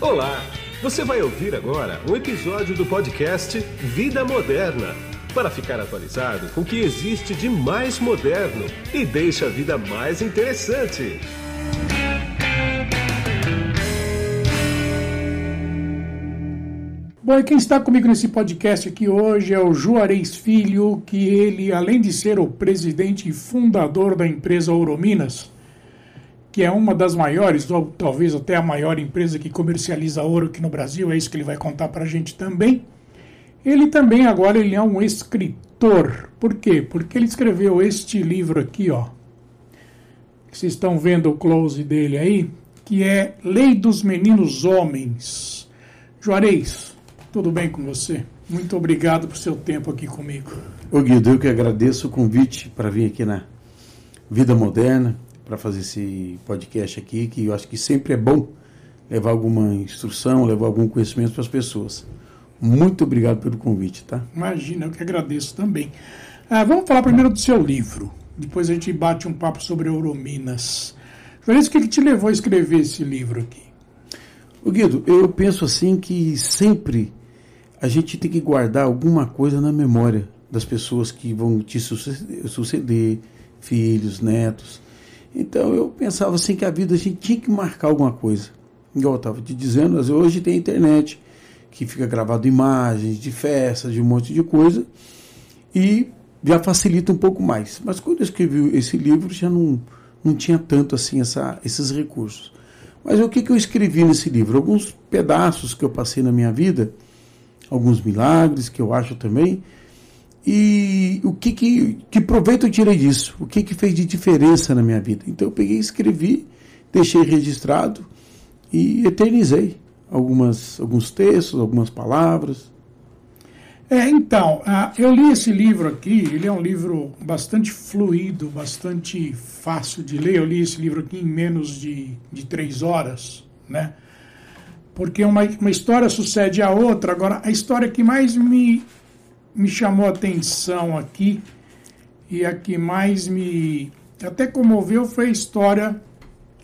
Olá! Você vai ouvir agora um episódio do podcast Vida Moderna para ficar atualizado com o que existe de mais moderno e deixa a vida mais interessante. Bom, e quem está comigo nesse podcast aqui hoje é o Juarez Filho, que ele, além de ser o presidente e fundador da empresa Ourominas, que é uma das maiores, ou talvez até a maior empresa que comercializa ouro aqui no Brasil, é isso que ele vai contar para a gente também. Ele também agora ele é um escritor. Por quê? Porque ele escreveu este livro aqui, ó. Vocês estão vendo o close dele aí, que é Lei dos Meninos Homens. Juarez, tudo bem com você? Muito obrigado por seu tempo aqui comigo. Ô Guido, eu que agradeço o convite para vir aqui na Vida Moderna, para fazer esse podcast aqui, que eu acho que sempre é bom levar alguma instrução, levar algum conhecimento para as pessoas. Muito obrigado pelo convite, tá? Imagina, eu que agradeço também. Ah, vamos falar primeiro do seu livro. Depois a gente bate um papo sobre Eurominas. Juarez, o que, que te levou a escrever esse livro aqui? O Guido, eu penso assim que sempre a gente tem que guardar alguma coisa na memória das pessoas que vão te suceder, filhos, netos. Então eu pensava assim que a vida a gente tinha que marcar alguma coisa. Igual eu estava te dizendo, hoje tem internet, que fica gravado imagens de festas, de um monte de coisa, e já facilita um pouco mais. Mas quando eu escrevi esse livro já não, não tinha tanto assim essa, esses recursos. Mas o que, que eu escrevi nesse livro? Alguns pedaços que eu passei na minha vida, alguns milagres que eu acho também, e o que, que, que proveito eu tirei disso? O que, que fez de diferença na minha vida? Então eu peguei, escrevi, deixei registrado e eternizei algumas, alguns textos, algumas palavras. É, então, uh, eu li esse livro aqui, ele é um livro bastante fluido, bastante fácil de ler. Eu li esse livro aqui em menos de, de três horas, né? Porque uma, uma história sucede a outra. Agora, a história que mais me, me chamou a atenção aqui e a que mais me até comoveu foi a história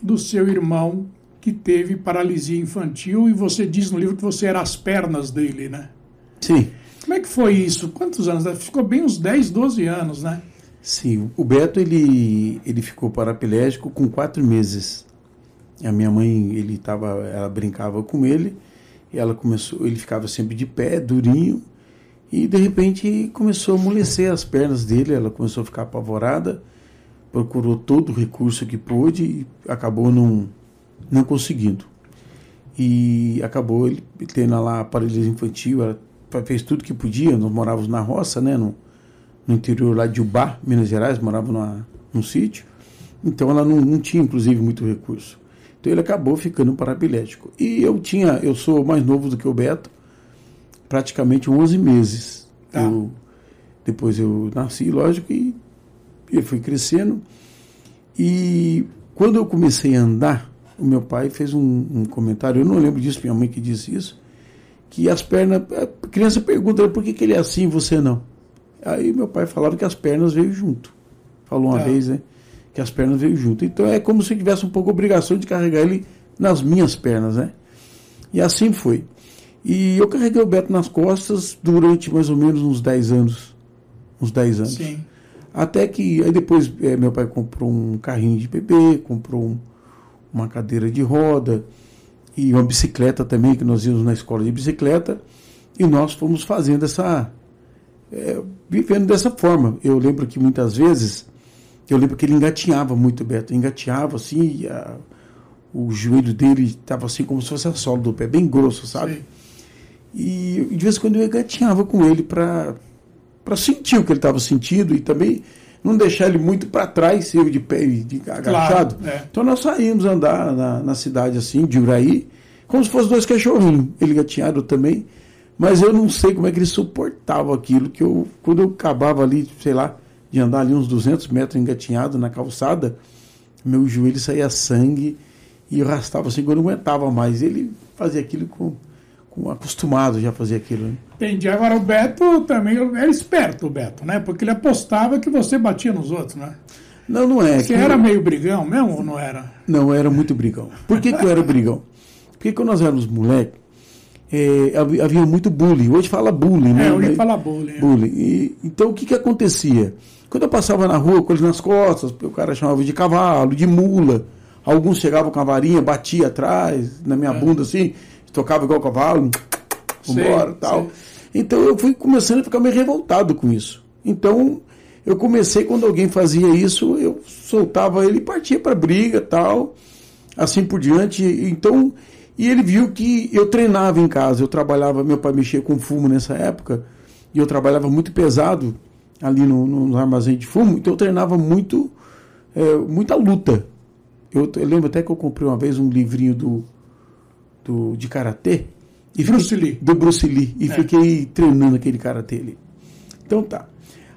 do seu irmão que teve paralisia infantil e você diz no livro que você era as pernas dele, né? Sim. Como é que foi isso? Quantos anos? Ficou bem uns 10, 12 anos, né? Sim, o Beto ele, ele ficou paraplégico com quatro meses. A minha mãe, ele tava, ela brincava com ele, e ela começou, ele ficava sempre de pé, durinho, e de repente começou a amolecer as pernas dele, ela começou a ficar apavorada, procurou todo o recurso que pôde e acabou não, não conseguindo. E acabou ele tendo lá a paralisia infantil, ela fez tudo que podia, nós morávamos na roça, né, no, no interior lá de Ubá, Minas Gerais, morava numa, num sítio, então ela não, não tinha, inclusive, muito recurso. Então ele acabou ficando paraplégico. E eu tinha, eu sou mais novo do que o Beto, praticamente 11 meses. Tá. Eu, depois eu nasci, lógico, e, e fui crescendo. E quando eu comecei a andar, o meu pai fez um, um, comentário, eu não lembro disso, minha mãe que disse isso, que as pernas, a criança pergunta por que, que ele é assim e você não. Aí meu pai falava que as pernas veio junto. Falou uma é. vez, né? Que as pernas veio junto. Então é como se eu tivesse um pouco a obrigação de carregar ele nas minhas pernas, né? E assim foi. E eu carreguei o Beto nas costas durante mais ou menos uns 10 anos. Uns 10 anos. Sim. Até que, aí depois é, meu pai comprou um carrinho de bebê, comprou um, uma cadeira de roda e uma bicicleta também, que nós íamos na escola de bicicleta, e nós fomos fazendo essa. É, vivendo dessa forma. Eu lembro que muitas vezes, eu lembro que ele engatinhava muito, Beto, engatinhava assim, a, o joelho dele estava assim como se fosse a sola do pé, bem grosso, sabe? Sim. E de vez em quando eu engatinhava com ele para sentir o que ele estava sentindo e também não deixar ele muito para trás, eu de pé e de agachado. Claro, é. Então nós saímos andar na, na, cidade assim, de Uraí, como se fossem dois cachorrinhos. Ele gatinhado também, mas eu não sei como é que ele suportava aquilo, que eu, quando eu acabava ali, sei lá, de andar ali uns 200 metros engatinhado na calçada, meu joelho saía sangue e eu arrastava assim, eu não aguentava mais. Ele fazia aquilo com acostumado já a fazer aquilo. Né? Entendi. Agora o Beto também era esperto, o Beto, né? Porque ele apostava que você batia nos outros, né? Não, não é. Você era eu... meio brigão mesmo ou não era? Não, eu era muito brigão. Por que, que eu era brigão? Porque Porque quando nós éramos moleques, é, havia muito bullying. Hoje fala bullying, né? É, hoje fala bullying. É. bullying. E, então o que, que acontecia? Quando eu passava na rua com eles nas costas, o cara chamava de cavalo, de mula. Alguns chegavam com a varinha, batia atrás, na minha é. bunda assim, tocava igual cavalo, vambora tal. Então eu fui começando a ficar meio revoltado com isso. Então eu comecei, quando alguém fazia isso, eu soltava ele e partia para briga tal, assim por diante. Então e ele viu que eu treinava em casa, eu trabalhava, meu pai mexia com fumo nessa época, e eu trabalhava muito pesado ali no, no armazém de fumo, então eu treinava muito, é, muita luta. Eu, eu, lembro até que eu comprei uma vez um livrinho do, do de karatê. E Bruce Lee. Do Bruce Lee. E é. fiquei treinando aquele karatê ali. Então tá.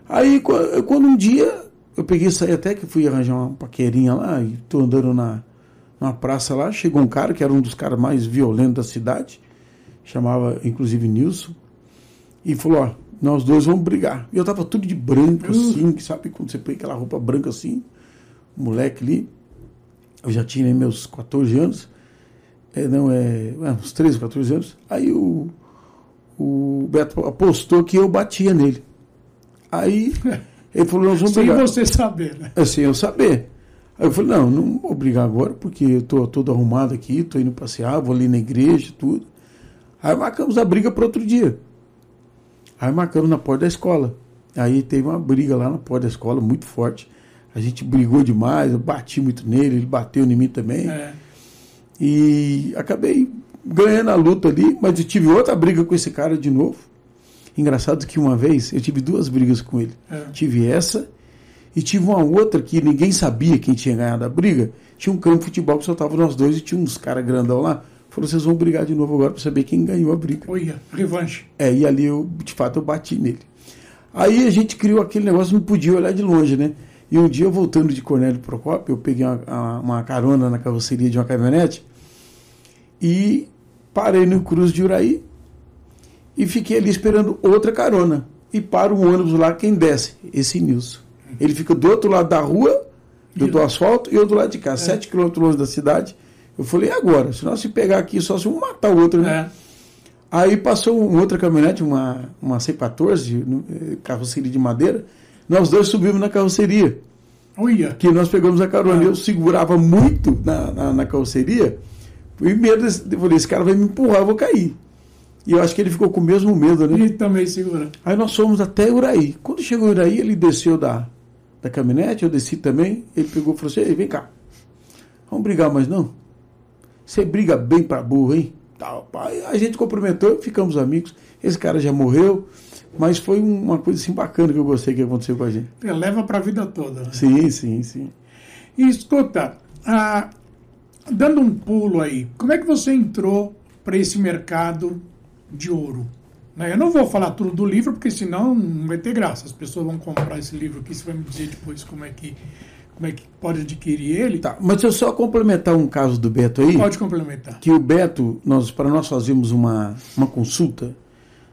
Aí quando um dia eu peguei saí até que fui arranjar uma paquerinha lá e tô andando na, numa praça lá, chegou um cara que era um dos caras mais violentos da cidade, chamava inclusive Nilson, e falou: Ó, nós dois vamos brigar. E eu tava tudo de branco, uh. assim, sabe quando você põe aquela roupa branca assim, moleque ali, eu já tinha meus 14 anos, não, é, é, uns 13, 14 anos, aí o, o Beto apostou que eu batia nele. Aí ele falou: Nós vamos Sem brigar. você saber, né? É, sem eu saber. Aí eu falei, não, não vou brigar agora, porque eu tô todo arrumado aqui, tô indo passear, vou ali na igreja, tudo. Aí marcamos a briga para outro dia. Aí marcamos na porta da escola. Aí teve uma briga lá na porta da escola, muito forte. A gente brigou demais, eu bati muito nele, ele bateu em mim também. É. E acabei ganhando a luta ali, mas eu tive outra briga com esse cara de novo. Engraçado que uma vez eu tive duas brigas com ele. É. Tive essa e tive uma outra que ninguém sabia quem tinha ganhado a briga. Tinha um campo de futebol que só tava nós dois e tinha uns caras grandão lá. Falou, vocês vão brigar de novo agora para saber quem ganhou a briga. Olha, revanche. É, e ali eu, de fato, eu bati nele. Aí a gente criou aquele negócio, não podia olhar de longe, né? E um dia, voltando de Cornélio Procópio, eu peguei uma, uma carona na carroceria de uma caminhonete e parei no Cruz de Uraí e fiquei ali esperando outra carona. E para um ônibus lá, quem desce? Esse Nilson. Ele fica do outro lado da rua, do, do asfalto, e outro lado de cá, é. 7 quilômetros longe da cidade. Eu falei, e agora? Se nós se pegar aqui, só se um matar o outro, né? É. Aí passou uma outra caminhonete, uma, uma C14, eh, carroceria de madeira. Nós dois subimos na carroceria. Que nós pegamos a carona. Ah. Eu segurava muito na, na, na carroceria. E medo, eu falei, esse cara vai me empurrar, eu vou cair. E eu acho que ele ficou com o mesmo medo, né? Ele também segura. Aí nós fomos até Uraí. Quando chegou Uraí, ele desceu da, da caminhonete, eu desci também, ele pegou e falou assim, Ei, vem cá, vamos brigar mais não? Você briga bem pra burro, hein? Tal, pai. A gente cumprimentou, ficamos amigos. Esse cara já morreu, mas foi uma coisa assim bacana que eu gostei que aconteceu com a gente. Leva para a vida toda. Né? Sim, sim, sim. E escuta, ah, dando um pulo aí, como é que você entrou para esse mercado de ouro? Né? Eu não vou falar tudo do livro, porque senão não vai ter graça. As pessoas vão comprar esse livro aqui, você vai me dizer depois como é que, como é que pode adquirir ele. Tá, mas eu só complementar um caso do Beto aí. Pode complementar. Que o Beto, nós, para nós fazermos uma, uma consulta,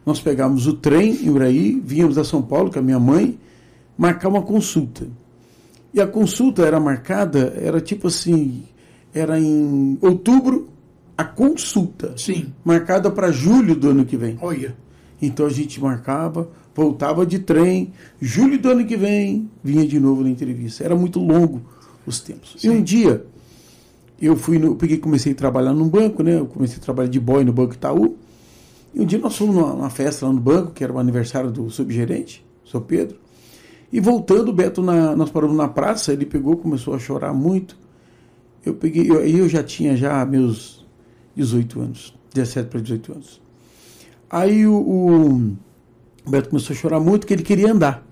nós pegávamos o trem em Uraí, vínhamos da São Paulo com a minha mãe, marcar uma consulta. E a consulta era marcada, era tipo assim, era em outubro, a consulta. Sim. Marcada para julho do ano que vem. Olha. Então a gente marcava, voltava de trem, julho do ano que vem, vinha de novo na entrevista. Era muito longo os tempos. Sim. E um dia, eu fui no, porque comecei a trabalhar num banco, né? Eu comecei a trabalhar de boy no Banco Itaú. E um dia nós fomos numa, numa festa lá no banco, que era o aniversário do subgerente, São Pedro. E voltando, o Beto, na, nós paramos na praça, ele pegou, começou a chorar muito. Eu peguei, eu, eu já tinha já meus 18 anos, 17 para 18 anos. Aí o, o Beto começou a chorar muito, que ele queria andar.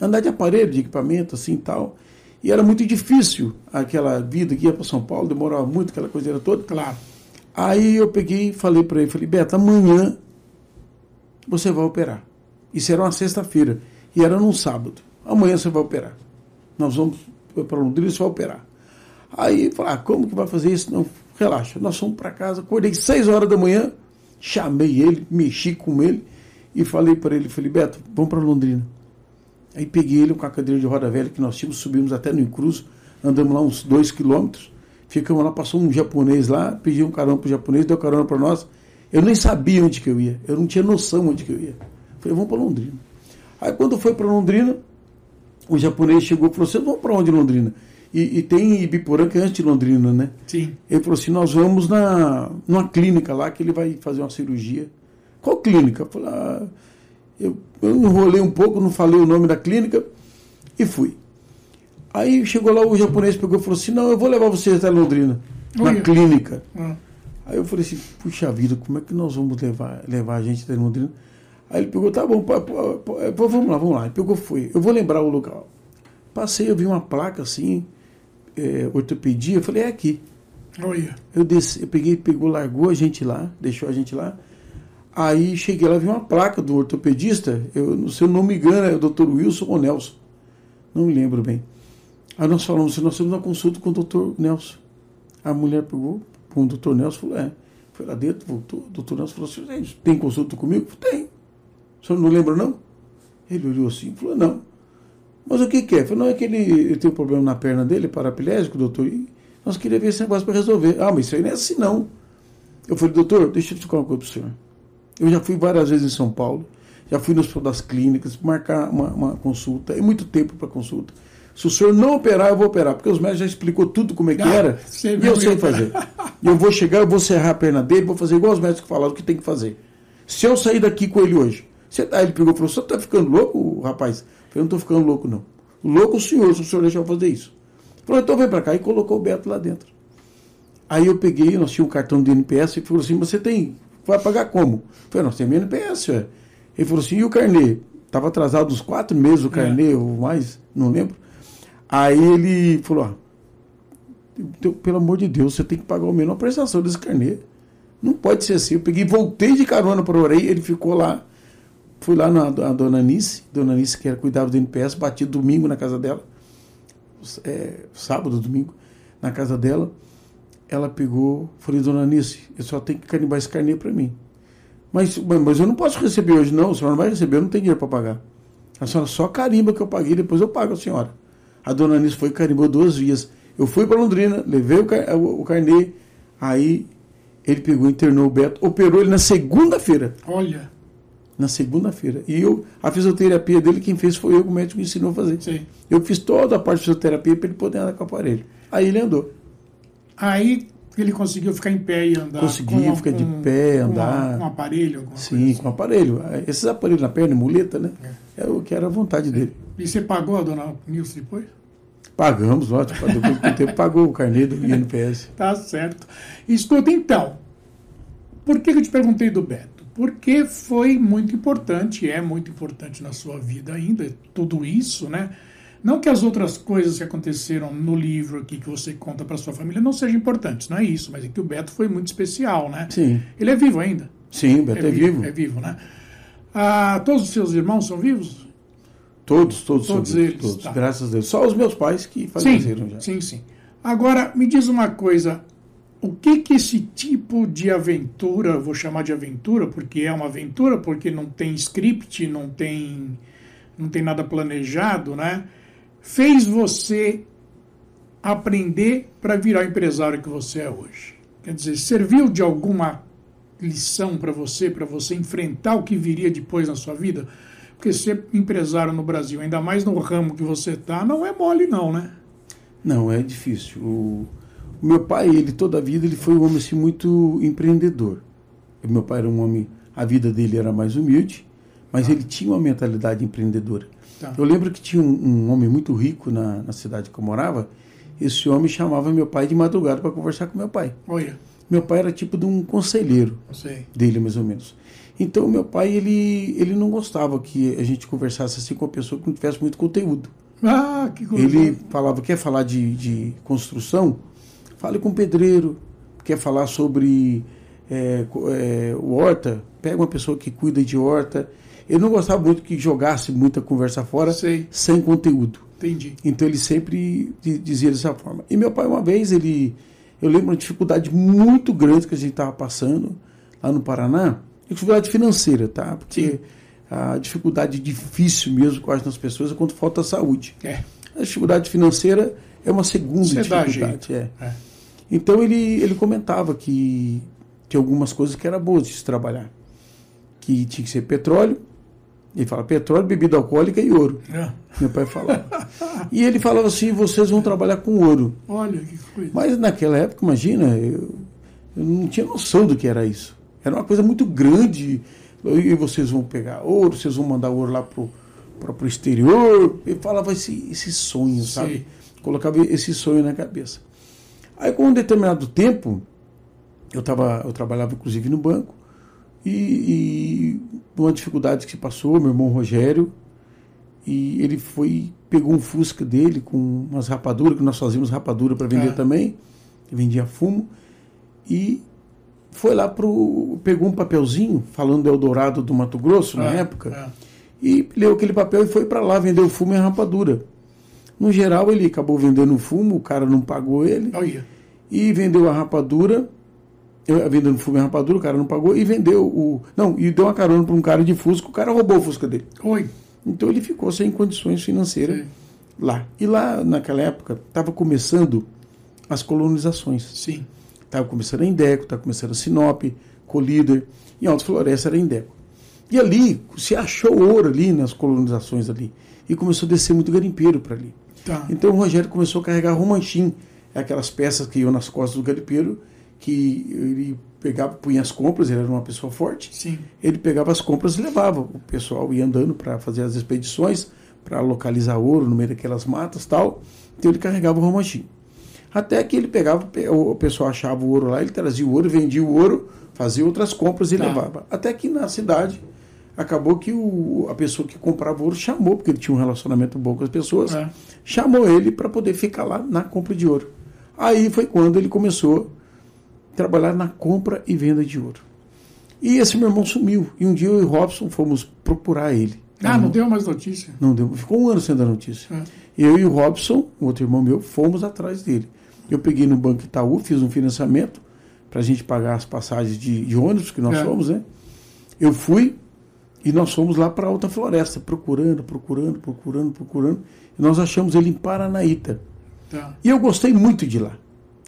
Andar de aparelho, de equipamento, assim e tal. E era muito difícil aquela vida que ia para São Paulo, demorava muito, aquela coisa era toda. Claro. Aí eu peguei e falei para ele, falei, Beto, amanhã você vai operar. Isso era uma sexta-feira e era num sábado. Amanhã você vai operar. Nós vamos para Londrina você vai operar. Aí, falei, ah, como que vai fazer isso? Não, relaxa. Nós fomos para casa, acordei seis horas da manhã, chamei ele, mexi com ele e falei para ele, falei, Beto, vamos para Londrina. Aí peguei ele com a cadeira de roda velha que nós tínhamos, subimos até no Incruzo, andamos lá uns dois quilômetros, Ficamos lá, passou um japonês lá, pediu um carona pro japonês, deu carona para nós. Eu nem sabia onde que eu ia, eu não tinha noção onde que eu ia. Falei, vamos para Londrina. Aí quando foi para Londrina, o japonês chegou e falou assim, vamos para onde Londrina? E, e, tem Ibiporã que é antes de Londrina, né? Sim. Ele falou assim, nós vamos na, numa clínica lá que ele vai fazer uma cirurgia. Qual clínica? Eu falei, ah, eu, eu enrolei um pouco, não falei o nome da clínica e fui. Aí chegou lá, o japonês pegou e falou assim, não, eu vou levar você até Londrina, na clínica. Ah. Aí eu falei assim, puxa vida, como é que nós vamos levar, levar a gente até Londrina? Aí ele pegou, tá bom, pô, pô, pô, vamos lá, vamos lá. Ele pegou, foi. Eu vou lembrar o local. Passei, eu vi uma placa assim, é, ortopedia, eu falei, é aqui. Olha. Eu desci, eu peguei, pegou, largou a gente lá, deixou a gente lá. Aí cheguei lá, vi uma placa do ortopedista, eu, se eu não me engano, é o doutor Wilson ou Nelson. Não me lembro bem. Aí nós falamos assim, nós temos uma consulta com o doutor Nelson. A mulher pegou o doutor Nelson falou, é. Foi lá dentro, voltou, o doutor Nelson falou assim, tem consulta comigo? Tem. O senhor não lembra, não? Ele olhou assim falou, não. Mas o que, que é? Falei, não, é que ele, tem um problema na perna dele, paraplégico, doutor, e nós queríamos ver esse negócio para resolver. Ah, mas isso aí não é assim, não. Eu falei, doutor, deixa eu explicar uma coisa para o senhor. Eu já fui várias vezes em São Paulo, já fui no hospital das clínicas, marcar uma, uma consulta, é muito tempo para consulta. Se o senhor não operar, eu vou operar, porque os médicos já explicou tudo como é que ah, era, e eu sei fazer. Eu vou chegar, eu vou serrar a perna dele, vou fazer igual os médicos falaram que tem que fazer. Se eu sair daqui com ele hoje, você, aí ele pegou e falou, você está ficando louco, rapaz? Eu não estou ficando louco, não. Louco o senhor, se o senhor deixar eu fazer isso. Falou, então vem para cá. E colocou o Beto lá dentro. Aí eu peguei, nós tínhamos um cartão de NPS e falou assim, você tem, vai pagar como? Eu falei, nós temos NPS, ué. Ele falou assim, e o carnê? Estava atrasado uns quatro meses o carnê, é. ou mais, não lembro. Aí ele falou, ó, pelo amor de Deus, você tem que pagar o menor prestação desse carnê. Não pode ser assim. Eu peguei, voltei de carona para o Orei, ele ficou lá Fui lá na, na dona Anice, dona Anice que era, cuidava do NPS, bati domingo na casa dela, é, sábado, domingo, na casa dela. Ela pegou, falei, dona Anice, eu só tenho que carimbar esse carnê para mim. Mas, mas eu não posso receber hoje, não, a senhora não vai receber, eu não tenho dinheiro para pagar. A senhora só carimba que eu paguei, depois eu pago a senhora. A dona Anice foi e carimbou duas vias. Eu fui para Londrina, levei o, o, o carnê, aí ele pegou, internou o Beto, operou ele na segunda-feira. Olha na segunda-feira. E eu, a fisioterapia dele, quem fez foi eu, que o médico me ensinou a fazer. Sim. Eu fiz toda a parte de fisioterapia para ele poder andar com o aparelho. Aí ele andou. Aí ele conseguiu ficar em pé e andar. Conseguiu ficar de pé, andar. Com um aparelho? Sim, assim. com aparelho. Esses aparelhos na perna, muleta, né? É, é o que era a vontade dele. E você pagou a dona Nilce depois? Pagamos, ótimo. Depois do tempo pagou o carnê do INPS. tá certo. Escuta, então, por que eu te perguntei do Beto? porque foi muito importante, é muito importante na sua vida ainda, tudo isso, né? Não que as outras coisas que aconteceram no livro aqui que você conta para sua família não sejam importantes, não é isso, mas é que o Beto foi muito especial, né? Sim. Ele é vivo ainda? Sim, o Beto é, é vivo, É vivo, né? Ah, todos os seus irmãos são vivos? Todos, todos, todos eles. Todos, tá. graças a Deus. Só os meus pais que faleceram já. Sim, sim. Agora, me diz uma coisa, o que que esse tipo de aventura, vou chamar de aventura porque é uma aventura, porque não tem script, não tem não tem nada planejado, né? Fez você aprender para virar o empresário que você é hoje. Quer dizer, serviu de alguma lição para você, para você enfrentar o que viria depois na sua vida? Porque ser empresário no Brasil, ainda mais no ramo que você está, não é mole não, né? Não, é difícil. O o meu pai, ele toda a vida, ele foi um homem assim, muito empreendedor. O meu pai era um homem, a vida dele era mais humilde, mas ah. ele tinha uma mentalidade empreendedora. Tá. Eu lembro que tinha um, um homem muito rico na, na, cidade que eu morava. Esse homem chamava meu pai de madrugada para conversar com meu pai. Olha. Meu pai era tipo de um conselheiro dele, mais ou menos. Então, meu pai, ele, ele não gostava que a gente conversasse assim com uma pessoa que não tivesse muito conteúdo. Ah, que coisa. Ele falava, quer falar de, de construção? Fale com o pedreiro. Quer falar sobre é, é, horta? Pega uma pessoa que cuida de horta. Eu não gostava muito que jogasse muita conversa fora Sei. sem conteúdo. Entendi. Então ele sempre dizia dessa forma. E meu pai, uma vez, ele. Eu lembro uma dificuldade muito grande que a gente estava passando lá no Paraná. Dificuldade financeira, tá? Porque Sim. a dificuldade difícil mesmo com as pessoas é quando falta saúde. É. A dificuldade financeira é uma segunda Você dificuldade. É. é. Então ele, ele comentava que tinha algumas coisas que eram boas de se trabalhar. Que tinha que ser petróleo, ele fala petróleo, bebida alcoólica e ouro. É. Meu pai falava. e ele falava assim: vocês vão trabalhar com ouro. Olha que coisa. Mas naquela época, imagina, eu, eu não tinha noção do que era isso. Era uma coisa muito grande. E vocês vão pegar ouro, vocês vão mandar ouro lá pro, pro, pro exterior. Ele falava esse, esse sonho, sabe? Sim. Colocava esse sonho na cabeça. Aí, com um determinado tempo, eu, tava, eu trabalhava inclusive no banco, e, e uma dificuldade que se passou, meu irmão Rogério, e ele foi, pegou um Fusca dele com umas rapaduras, que nós fazíamos rapadura para vender Ah. também, vendia fumo, e foi lá pro. pegou um papelzinho falando do Eldorado do Mato Grosso na É, época, é. e leu aquele papel e foi para lá vender o fumo e a rapadura. No geral, ele acabou vendendo o fumo, o cara não pagou ele, Olha. e vendeu a rapadura, eh, vendendo fumo e a rapadura, o cara não pagou, e vendeu o. Não, e deu uma carona para um cara de Fusca, o cara roubou o Fusca dele. Oi. Então ele ficou sem condições financeiras Sim. lá. E lá, naquela época, estava começando as colonizações. Sim. Estava começando a Indeco, estava começando a Sinop, Colíder, e Alto Floresta era Indeco. E ali se achou ouro ali nas colonizações ali. E começou a descer muito garimpeiro para ali. Tá. Então o Rogério começou a carregar romanchim, aquelas peças que iam nas costas do garimpeiro, que ele pegava, punha as compras, ele era uma pessoa forte, Sim. ele pegava as compras e levava. O pessoal ia andando para fazer as expedições, para localizar ouro no meio daquelas matas tal. Então ele carregava o romanchim. Até que ele pegava, o pessoal achava o ouro lá, ele trazia o ouro, vendia o ouro, fazia outras compras e Tá. levava. Até que na cidade acabou que o, a pessoa que comprava ouro chamou, porque ele tinha um relacionamento bom com as pessoas, É. chamou ele para poder ficar lá na compra de ouro. Aí foi quando ele começou a trabalhar na compra e venda de ouro. E esse meu irmão sumiu. E um dia eu e o Robson fomos procurar ele. Ah, não deu mais notícia. Não deu, ficou um ano sem dar notícia. É. Eu e o Robson, um outro irmão meu, fomos atrás dele. Eu peguei no Banco Itaú, fiz um financiamento para a gente pagar as passagens de, de ônibus que nós É. fomos, né? Eu fui e nós fomos lá para Alta Floresta, procurando, procurando, procurando, procurando. E nós achamos ele em Paranaíta. Tá. E eu gostei muito de lá.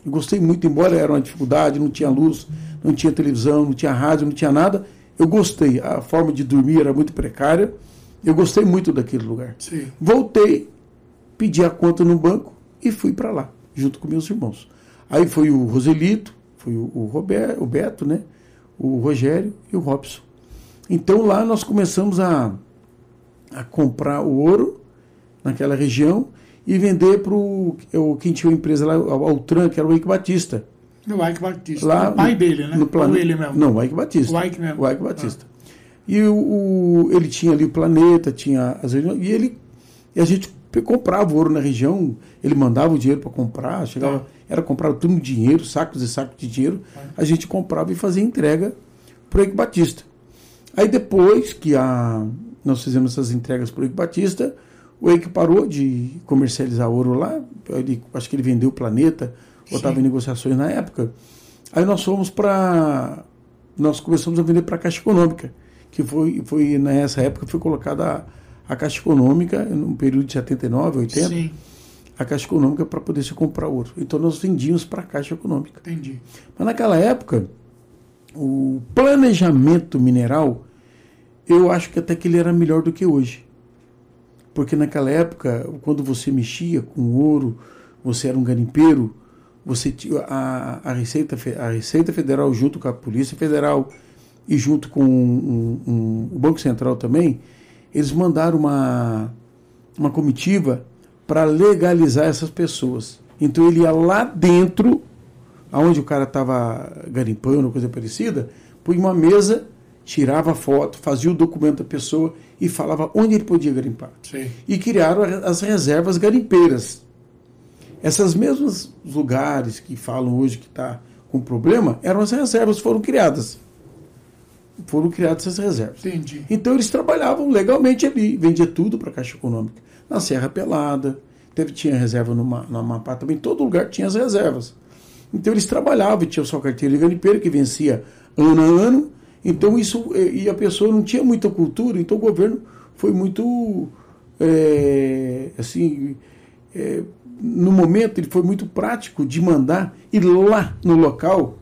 Eu gostei muito, embora era uma dificuldade, não tinha luz, não tinha televisão, não tinha rádio, não tinha nada. Eu gostei. A forma de dormir era muito precária. Eu gostei muito daquele lugar. Sim. Voltei, pedi a conta no banco e fui para lá, junto com meus irmãos. Aí foi o Roselito, foi o, o Roberto, o Beto, né? O Rogério e o Robson. Então lá nós começamos a, a comprar o ouro naquela região e vender para o quem tinha uma empresa lá, o Altran, que era o Ike Batista. O Ike Batista. Lá o pai dele, né? No plane... Ou ele mesmo. Não, o Ike Batista. O Ike mesmo. O Ike Batista. E o, o- ele tinha ali o planeta, tinha as regiões, e ele e a gente comprava ouro na região, ele mandava o dinheiro para comprar, chegava, Tá. era comprar tudo no dinheiro, sacos e sacos de dinheiro, a gente comprava e fazia entrega para o Ike Batista. Aí depois que a, nós fizemos essas entregas para o Eike Batista, o Eike parou de comercializar ouro lá, ele, acho que ele vendeu o planeta, ou estava em negociações na época. Aí nós fomos para. Nós começamos a vender para a Caixa Econômica, que foi, foi nessa época foi colocada a, a Caixa Econômica, no período de 79, 80, Sim, a Caixa Econômica para poder se comprar ouro. Então nós vendíamos para a Caixa Econômica. entendi. Mas naquela época, o planejamento mineral, eu acho que até que ele era melhor do que hoje. Porque naquela época, quando você mexia com ouro, você era um garimpeiro, você tinha a, a, Receita, a Receita Federal junto com a Polícia Federal e junto com um- um- o Banco Central também, eles mandaram uma, uma comitiva para legalizar essas pessoas. Então ele ia lá dentro aonde o cara estava garimpando, coisa parecida, punha uma mesa, tirava a foto, fazia o documento da pessoa e falava onde ele podia garimpar. Sim. E criaram as reservas garimpeiras. Essas mesmos lugares que falam hoje que está com problema, eram as reservas, foram criadas. Foram criadas essas reservas. Entendi. Então eles trabalhavam legalmente ali, vendia tudo para a Caixa Econômica. Na Serra Pelada, teve, tinha reserva no, Ma- no Amapá também, todo lugar tinha as reservas. Então eles trabalhavam, tinha sua carteira de garimpeiro que vencia ano a ano. Então isso, eh, e a pessoa não tinha muita cultura, então o governo foi muito, eh, assim, eh, no momento, ele foi muito prático de mandar ir lá no local,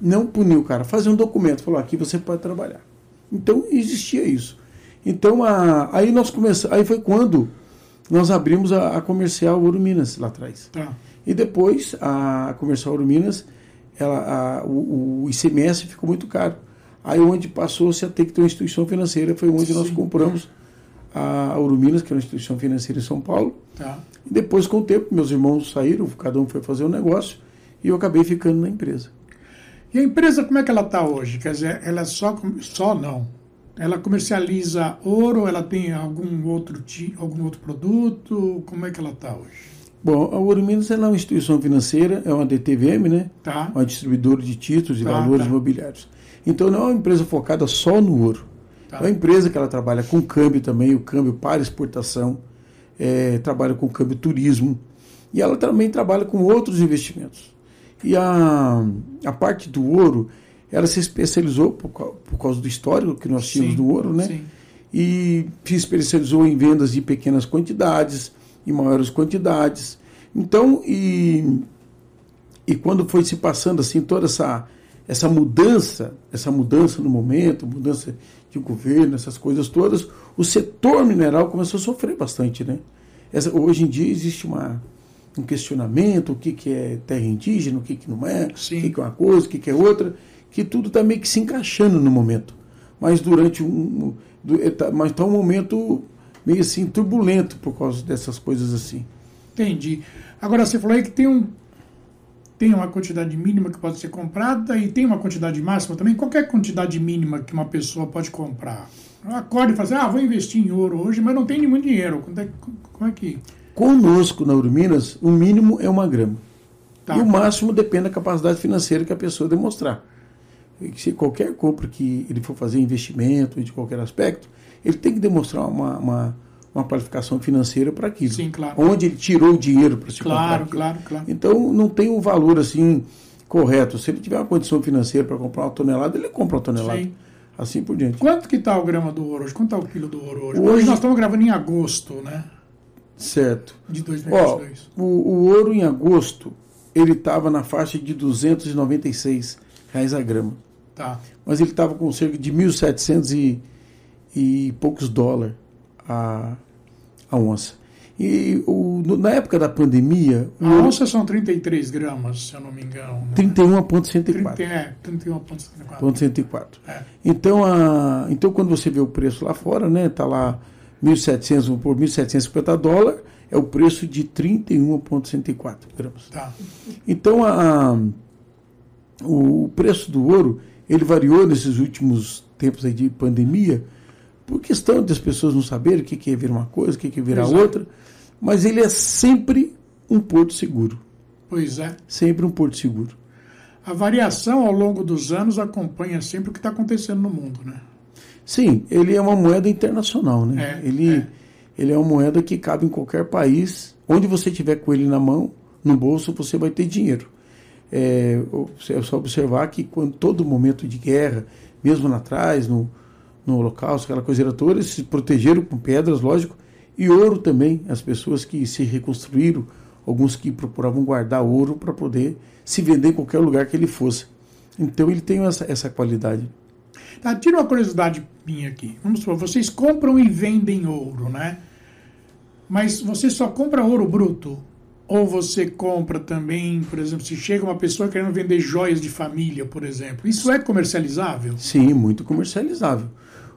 não punir o cara, fazer um documento, falou, aqui você pode trabalhar. Então, existia isso. Então, a, aí nós começamos, aí foi quando nós abrimos a, a comercial Ouro Minas lá atrás. Tá. E depois, a comercial Ouro Minas, ela, a, o, o ICMS ficou muito caro. Aí onde passou-se a ter que ter uma instituição financeira, foi onde nós Sim. compramos a Ouro Minas, que é uma instituição financeira em São Paulo. Tá. E depois, com o tempo, meus irmãos saíram, cada um foi fazer um negócio, e eu acabei ficando na empresa. E a empresa, como é que ela está hoje? Quer dizer, ela é só, só não. Ela comercializa ouro, ela tem algum outro, algum outro produto? Como é que ela está hoje? Bom, a Ouro Minas é uma instituição financeira, é uma DTVM, né? Tá? Uma distribuidora de títulos e Tá, valores tá. imobiliários. Então não é uma empresa focada só no ouro. Tá. É uma empresa que ela trabalha com câmbio também, o câmbio para exportação, é, trabalha com câmbio turismo, e ela também trabalha com outros investimentos. E a, a parte do ouro, ela se especializou por, por causa do histórico que nós tínhamos Sim, do ouro, né? sim. e se especializou em vendas de pequenas quantidades e maiores quantidades. Então, e, e quando foi se passando assim toda essa essa mudança, essa mudança no momento, mudança de governo, essas coisas todas, o setor mineral começou a sofrer bastante, né? Essa, hoje em dia existe uma, um questionamento, o que, que é terra indígena, o que, que não é, Sim. o que, que é uma coisa, o que, que é outra, que tudo está meio que se encaixando no momento. Mas durante um. é, tá- Mas está um momento meio assim turbulento por causa dessas coisas assim. Entendi. Agora, você falou aí que tem um tem uma quantidade mínima que pode ser comprada e tem uma quantidade máxima também. Qualquer quantidade mínima que uma pessoa pode comprar. Acorde e fala assim, ah, vou investir em ouro hoje, mas não tem muito dinheiro. É, como é que... Conosco na Uruminas, o mínimo é uma grama. Tá. E o máximo depende da capacidade financeira que a pessoa demonstrar. Se qualquer compra que ele for fazer investimento de qualquer aspecto, ele tem que demonstrar uma, uma, uma qualificação financeira para aquilo. Sim, claro. Onde ele tirou o dinheiro para se comprar Claro, aquilo. claro, claro. Então não tem um valor assim correto. Se ele tiver uma condição financeira para comprar uma tonelada, ele compra uma tonelada. Sim. Assim por diante. Quanto que está o grama do ouro hoje? Quanto está o quilo do ouro hoje? Hoje- Hoje nós estamos gravando em agosto, né? Certo. De Ó, 2022. o, o ouro em agosto, ele estava na faixa de 296 reais a grama. Tá. Mas ele estava com cerca de 1.700 e, e poucos dólares a, a onça. E o, no- na época da pandemia, A ouro onça são 33 gramas, se eu não me engano. né? 31,104. 30, é, 31,74. Ponto 104. É. Então, a, então, quando você vê o preço lá fora, né, tá lá 1.700 por 1.750 dólares, é o preço de 31,104 gramas. Tá. Então, a, a- o preço do ouro, ele variou nesses últimos tempos aí de pandemia, por questão das pessoas não saberem o que que é virar uma coisa, o que que é virar é. outra, mas ele é sempre um porto seguro, Pois é. sempre um porto seguro. A variação ao longo dos anos acompanha sempre o que está acontecendo no mundo, né? Sim, ele é uma moeda internacional, né? É, ele, é. ele é uma moeda que cabe em qualquer país. Onde você tiver com ele na mão, no bolso, você vai ter dinheiro. É, é só observar que quando todo momento de guerra, mesmo lá atrás, no, no Holocausto, aquela coisa toda, eles se protegeram com pedras, lógico, e ouro também. As pessoas que se reconstruíram, alguns que procuravam guardar ouro para poder se vender em qualquer lugar que ele fosse. Então ele tem essa, essa qualidade. Tá, tira uma curiosidade minha aqui. Vamos supor, vocês compram e vendem ouro, né? Mas você só compra ouro bruto? Ou você compra também, por exemplo, se chega uma pessoa querendo vender joias de família, por exemplo. Isso é comercializável? Sim, muito comercializável.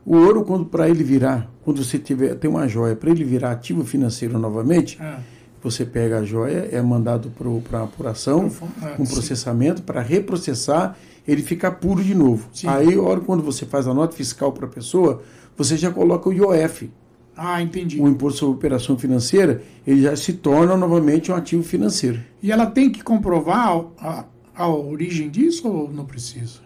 O ouro, quando para ele virar, quando você tiver tem uma joia, para ele virar ativo financeiro novamente, Ah, você pega a joia, é mandado para apuração, Pro- ah, um processamento, para reprocessar, ele fica puro de novo. Sim. Aí, hora quando você faz a nota fiscal para a pessoa, você já coloca o IOF, ah, entendi. o Imposto sobre Operação Financeira, ele já se torna novamente um ativo financeiro. E ela tem que comprovar a, a origem disso ou não precisa?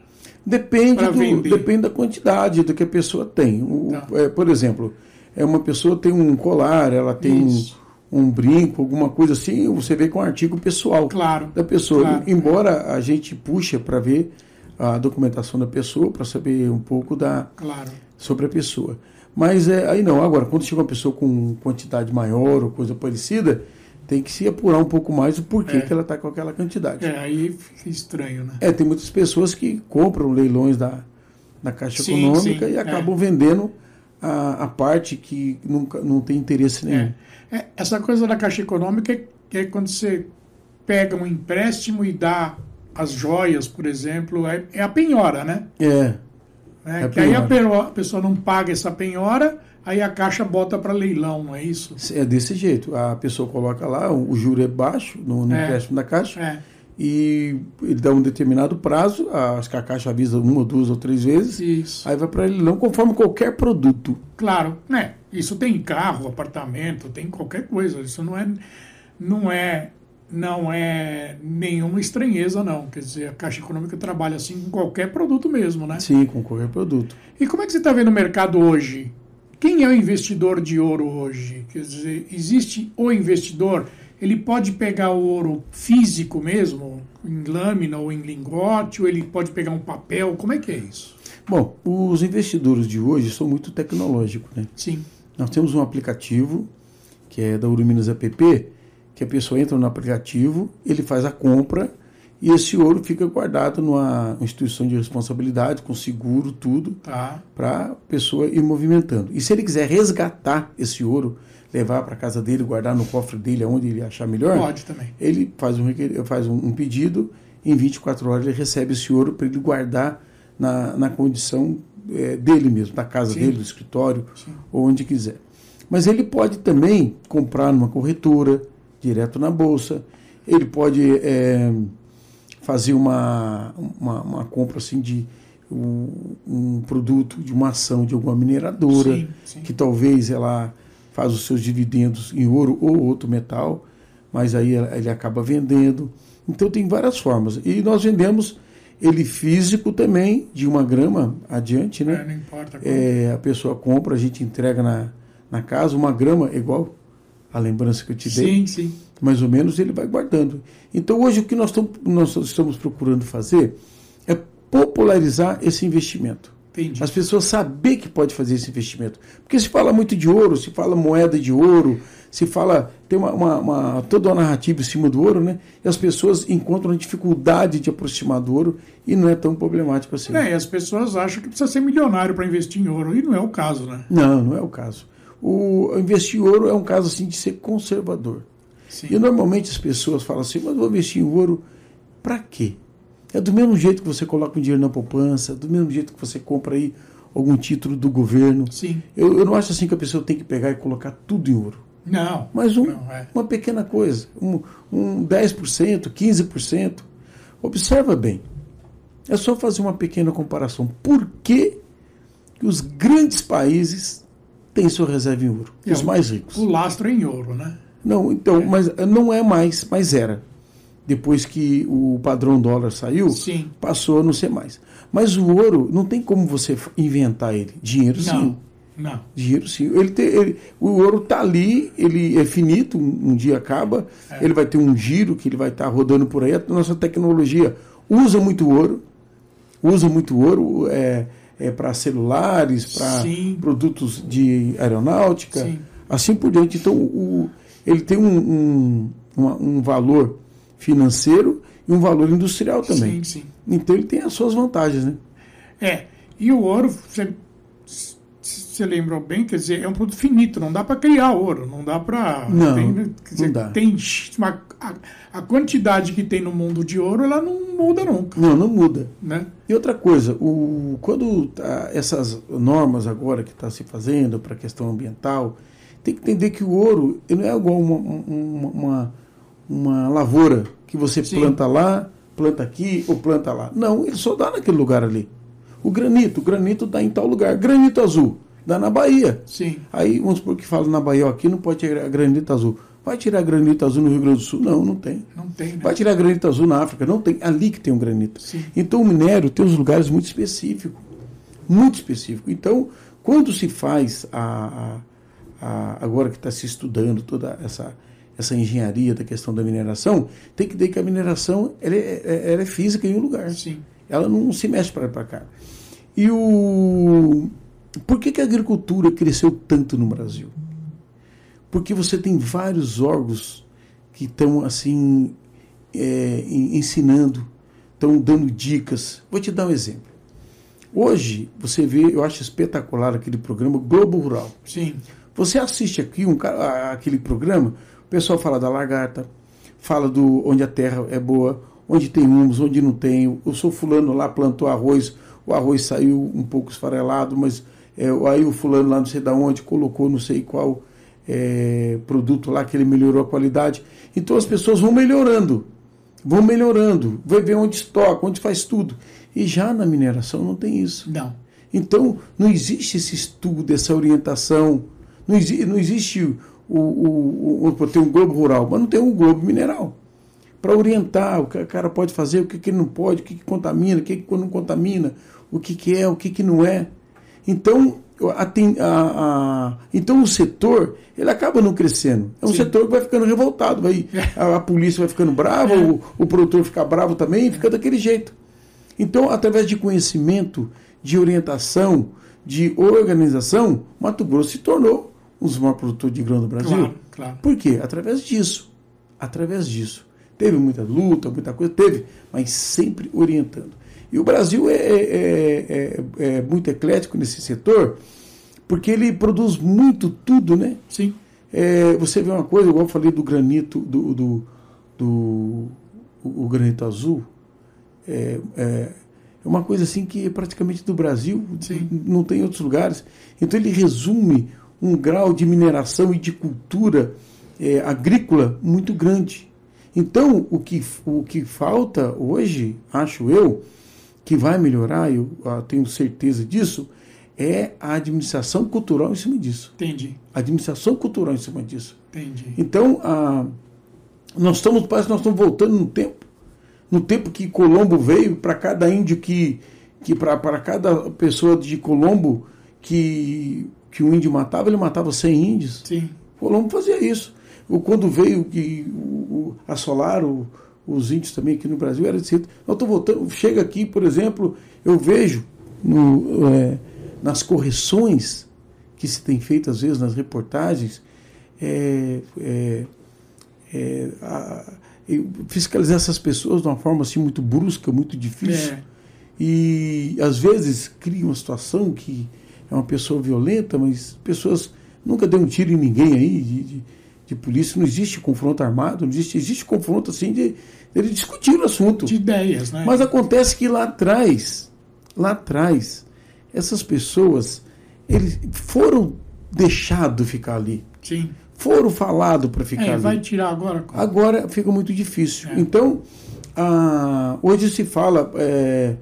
Depende, do, depende da quantidade do que a pessoa tem. O- Tá. é, por exemplo, é uma pessoa tem um colar, ela tem um, Isso. um brinco, alguma coisa assim, você vê que é um artigo pessoal Claro. da pessoa. Claro. Embora a gente puxa para ver a documentação da pessoa, para saber um pouco da, Claro. sobre a pessoa. Mas é, aí não, agora, quando chega uma pessoa com quantidade maior ou coisa parecida, tem que se apurar um pouco mais o porquê É. que ela está com aquela quantidade. É, aí fica estranho, né? É, tem muitas pessoas que compram leilões da, da Caixa Sim, Econômica sim, e é. acabam vendendo a, a parte que nunca, não tem interesse nenhum. É. É, essa coisa da Caixa Econômica é, é quando você pega um empréstimo e dá as joias, por exemplo, é, é a penhora, né? É, É, É que aí a, penhora. pe- a pessoa não paga essa penhora, aí a Caixa bota para leilão, não é isso? é desse jeito. A pessoa coloca lá, o, o juro é baixo no, no É. empréstimo da Caixa É, e ele dá um determinado prazo, acho que a Caixa avisa uma, duas ou três vezes, isso. aí vai para leilão conforme qualquer produto. Claro, né? Isso tem carro, apartamento, tem qualquer coisa. Isso não é, não é, não é nenhuma estranheza, não. Quer dizer, a Caixa Econômica trabalha assim com qualquer produto mesmo, né? Sim, com qualquer produto. E como é que você está vendo o mercado hoje? Quem é o investidor de ouro hoje? Quer dizer, existe o investidor? Ele pode pegar o ouro físico mesmo, em lâmina ou em lingote, ou ele pode pegar um papel? Como é que é isso? Bom, os investidores de hoje são muito tecnológicos, né? Sim, Nós temos um aplicativo, que é da Uruminas App, que a pessoa entra no aplicativo, ele faz a compra e esse ouro fica guardado numa instituição de responsabilidade, com seguro, tudo, tá. para a pessoa ir movimentando. E se ele quiser resgatar esse ouro, levar para casa dele, guardar no cofre dele, aonde ele achar melhor, Pode também. ele faz um, faz um, pedido, em 24 horas ele recebe esse ouro para ele guardar na, na condição eh, dele mesmo, da casa Sim. dele, do escritório, Sim. ou onde quiser. Mas ele pode também comprar numa corretora, direto na bolsa, ele pode eh, fazer uma, uma, uma compra assim de um, um produto, de uma ação de alguma mineradora, Sim, sim. que talvez ela faz os seus dividendos em ouro ou outro metal, mas aí ele acaba vendendo. Então tem várias formas. E nós vendemos ele físico também, de uma grama adiante, É, né? não importa. É, a pessoa compra, a gente entrega na, na casa, uma grama, igual a lembrança que eu te dei, sim, sim. mais ou menos ele vai guardando. Então hoje o que nós, nós estamos procurando fazer é popularizar esse investimento. Entendi. As pessoas saber que pode fazer esse investimento. Porque se fala muito de ouro, se fala moeda de ouro, se fala. tem uma, uma- uma- toda uma narrativa em cima do ouro, né? E as pessoas encontram dificuldade de aproximar do ouro e não é tão problemático assim. É, e as pessoas acham que precisa ser milionário para investir em ouro, e não é o caso, né? Não, não é o caso. O investir em ouro é um caso assim de ser conservador. Sim. E normalmente as pessoas falam assim, mas vou investir em ouro para quê? É do mesmo jeito que você coloca o dinheiro na poupança, do mesmo jeito que você compra aí algum título do governo. Sim. Eu, eu não acho assim que a pessoa tem que pegar e colocar tudo em ouro. Não. Mas um, Não, é. uma pequena coisa, um, um 10%, 15%. Observa bem. É só fazer uma pequena comparação. Por que, que os grandes países têm sua reserva em ouro? É, Os o- mais ricos. O lastro é em ouro, né? Não, então, mas não é mais, mas era. Depois que o padrão dólar saiu, Sim. passou a não ser mais. Mas o ouro, não tem como você inventar ele. Dinheiro sim. Não. Não. Dinheiro sim. Ele tem, ele- o ouro está ali, ele é finito, um, um dia acaba, É. ele vai ter um giro que ele vai estar rodando por aí. A nossa tecnologia usa muito ouro, usa muito ouro é, é para celulares, para produtos de aeronáutica, Sim. assim por diante. Então, o, ele tem um, um, uma- um valor financeiro e um valor industrial também. Sim, sim. Então, ele tem as suas vantagens, né? É. E o ouro, você, você lembrou bem, quer dizer, é um produto finito, não dá para criar ouro, não dá para. Não, tem, não quer dizer, dá. Tem uma, a, a quantidade que tem no mundo de ouro, ela não muda nunca, Não, não muda. né? E outra coisa, o, quando tá essas normas agora que está se fazendo para a questão ambiental, tem que entender que o ouro ele não é igual uma, uma, uma, uma lavoura que você Sim. planta lá, planta aqui ou planta lá. Não, ele só dá naquele lugar ali. O granito, o granito dá em tal lugar. Granito azul, dá na Bahia. Sim. Aí, vamos supor que fala na Bahia, ó, aqui não pode tirar granito azul. Vai tirar granito azul no Rio Grande do Sul? Não, não tem. Não tem, né? Vai tirar granito azul na África? Não tem. Ali que tem um granito. Sim. Então o minério tem uns lugares muito específicos. Muito específicos. Então, quando se faz a, a- a- agora que está se estudando toda essa, essa engenharia da questão da mineração, tem que ter que a mineração ela é, é- ela é física em um lugar. Sim. Ela não se mexe para para cá. E o. Por que, que a agricultura cresceu tanto no Brasil? Porque você tem vários órgãos que estão assim é, ensinando, estão dando dicas. Vou te dar um exemplo. Hoje, você vê, eu acho espetacular aquele programa Globo Rural. Sim. Você assiste aqui um, aquele programa, o pessoal fala da lagarta, fala do onde a terra é boa, onde tem humus, onde não tem. Eu sou fulano lá, plantou arroz, o arroz saiu um pouco esfarelado, mas é, aí o fulano lá não sei da onde colocou não sei qual é, produto lá que ele melhorou a qualidade. Então as pessoas vão melhorando, vão melhorando, vai ver onde estoca, onde faz tudo. E já na mineração não tem isso. Não. Então não existe esse estudo, essa orientação, não, exi não existe o, o, o, tem um globo rural, mas não tem um globo mineral para orientar o que o cara pode fazer, o que, que ele não pode, o que, que contamina, o que, que não contamina, o que, que é, o que, que não é. Então, a, a, a, então o setor ele acaba não crescendo. É um Sim. setor que vai ficando revoltado, vai, é. a, polícia vai ficando brava, é. o, o produtor fica bravo também, fica daquele jeito. Então, através de conhecimento, de orientação, de organização, Mato Grosso se tornou um dos maiores produtores de grão do Brasil. Claro, claro. Por quê? Através disso. Através disso. Teve muita luta, muita coisa, teve, mas sempre orientando. E o Brasil é, é, é, é, muito eclético nesse setor, porque ele produz muito tudo, né? Sim. É, você vê uma coisa, igual eu falei do granito, do, do, do o, o granito azul, é, é, uma coisa assim que é praticamente do Brasil, Sim. não tem em outros lugares. Então ele resume um grau de mineração e de cultura é, agrícola muito grande. Então, o que, o que falta hoje, acho eu, que vai melhorar, eu, eu tenho certeza disso, é a administração cultural em cima disso. Entendi. A administração cultural em cima disso. Entendi. Então, a, nós estamos, parece que nós estamos voltando no tempo. No tempo que Colombo veio, para cada índio que. que para cada pessoa de Colombo que, que o índio matava, ele matava 100 índios. Sim. Colombo fazia isso quando veio que o, assolaram os índios também aqui no Brasil, era desse Eu estou voltando, chega aqui, por exemplo, eu vejo no, é, nas correções que se tem feito às vezes nas reportagens, é, é, é a, fiscalizar essas pessoas de uma forma assim muito brusca, muito difícil. É. E às vezes cria uma situação que é uma pessoa violenta, mas pessoas nunca deu um tiro em ninguém aí, de, de de polícia, não existe confronto armado, não existe, existe confronto assim de ele discutir o assunto. De ideias, né? Mas acontece que lá atrás, lá atrás, essas pessoas eles foram deixados ficar ali. Sim. Foram falados para ficar é, ali. Vai tirar agora? Agora fica muito difícil. É. Então, a, hoje se fala é,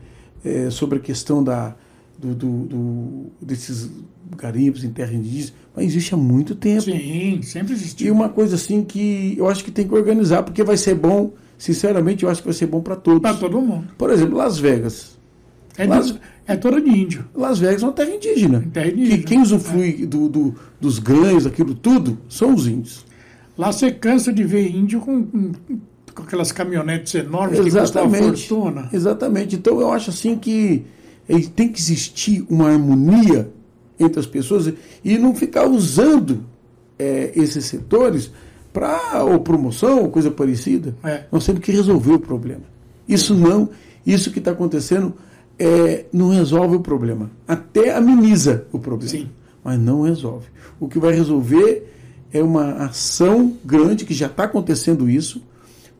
é, sobre a questão da, do, do, do, desses garimpos em terra indígena, mas existe há muito tempo. Sim, sempre existiu. E uma coisa assim que eu acho que tem que organizar, porque vai ser bom, sinceramente, eu acho que vai ser bom para todos. Para todo mundo. Por exemplo, Las Vegas. É, Las... de, é toda de índio. Las Vegas é uma terra indígena. Terra indígena. Que quem usufrui é. do, do, dos ganhos, aquilo tudo, são os índios. Lá você cansa de ver índio com, com, com aquelas caminhonetes enormes Exatamente. que custam fortuna. Exatamente. Então eu acho assim que tem que existir uma harmonia entre as pessoas e não ficar usando é, esses setores para ou promoção ou coisa parecida. É. Nós temos que resolver o problema. Isso não, isso que está acontecendo é, não resolve o problema. Até ameniza o problema, Sim. mas não resolve. O que vai resolver é uma ação grande que já está acontecendo isso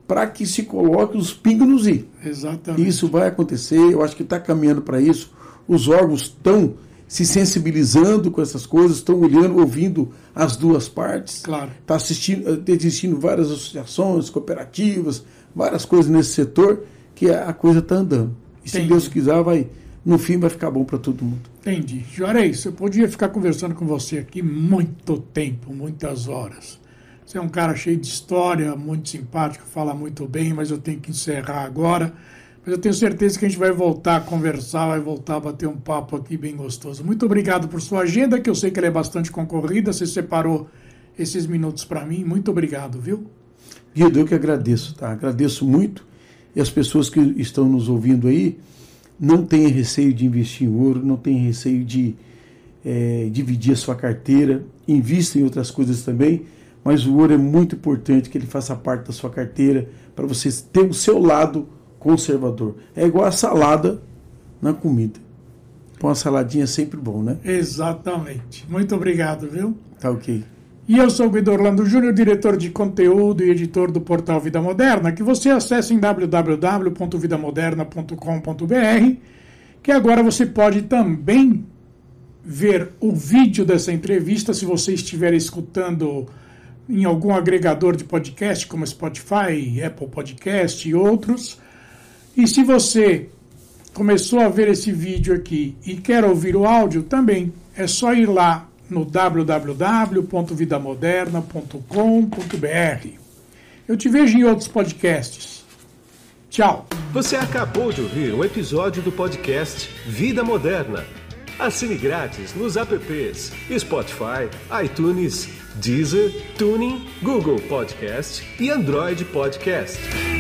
para que se coloque os pingos nos i. Exatamente. Isso vai acontecer, eu acho que está caminhando para isso. Os órgãos estão se sensibilizando com essas coisas, estão olhando, ouvindo as duas partes. Claro. Está assistindo, existindo várias associações, cooperativas, várias coisas nesse setor, que a coisa está andando. E Entendi. se Deus quiser, vai, no fim vai ficar bom para todo mundo. Entendi. Juarez, eu podia ficar conversando com você aqui muito tempo, muitas horas. Você é um cara cheio de história, muito simpático, fala muito bem, mas eu tenho que encerrar agora. Mas eu tenho certeza que a gente vai voltar a conversar, vai voltar a bater um papo aqui bem gostoso. Muito obrigado por sua agenda, que eu sei que ela é bastante concorrida. Você separou esses minutos para mim. Muito obrigado, viu? Guido, eu que agradeço, tá? Agradeço muito. E as pessoas que estão nos ouvindo aí, não tenham receio de investir em ouro, não tenham receio de é, dividir a sua carteira, invista em outras coisas também, mas o ouro é muito importante que ele faça parte da sua carteira para você ter o seu lado conservador. É igual a salada na comida. Pô, uma saladinha é sempre bom, né? Exatamente. Muito obrigado, viu? Tá ok. E eu sou o Guido Orlando Júnior, diretor de conteúdo e editor do portal Vida Moderna, que você acessa em www.vidamoderna.com.br, que agora você pode também ver o vídeo dessa entrevista se você estiver escutando em algum agregador de podcast, como Spotify, Apple Podcast e outros. E se você começou a ver esse vídeo aqui e quer ouvir o áudio, também é só ir lá no www.vidamoderna.com.br. Eu te vejo em outros podcasts. Tchau. Você acabou de ouvir um episódio do podcast Vida Moderna. Assine grátis nos apps Spotify, iTunes, Deezer, Tuning, Google Podcast e Android Podcast.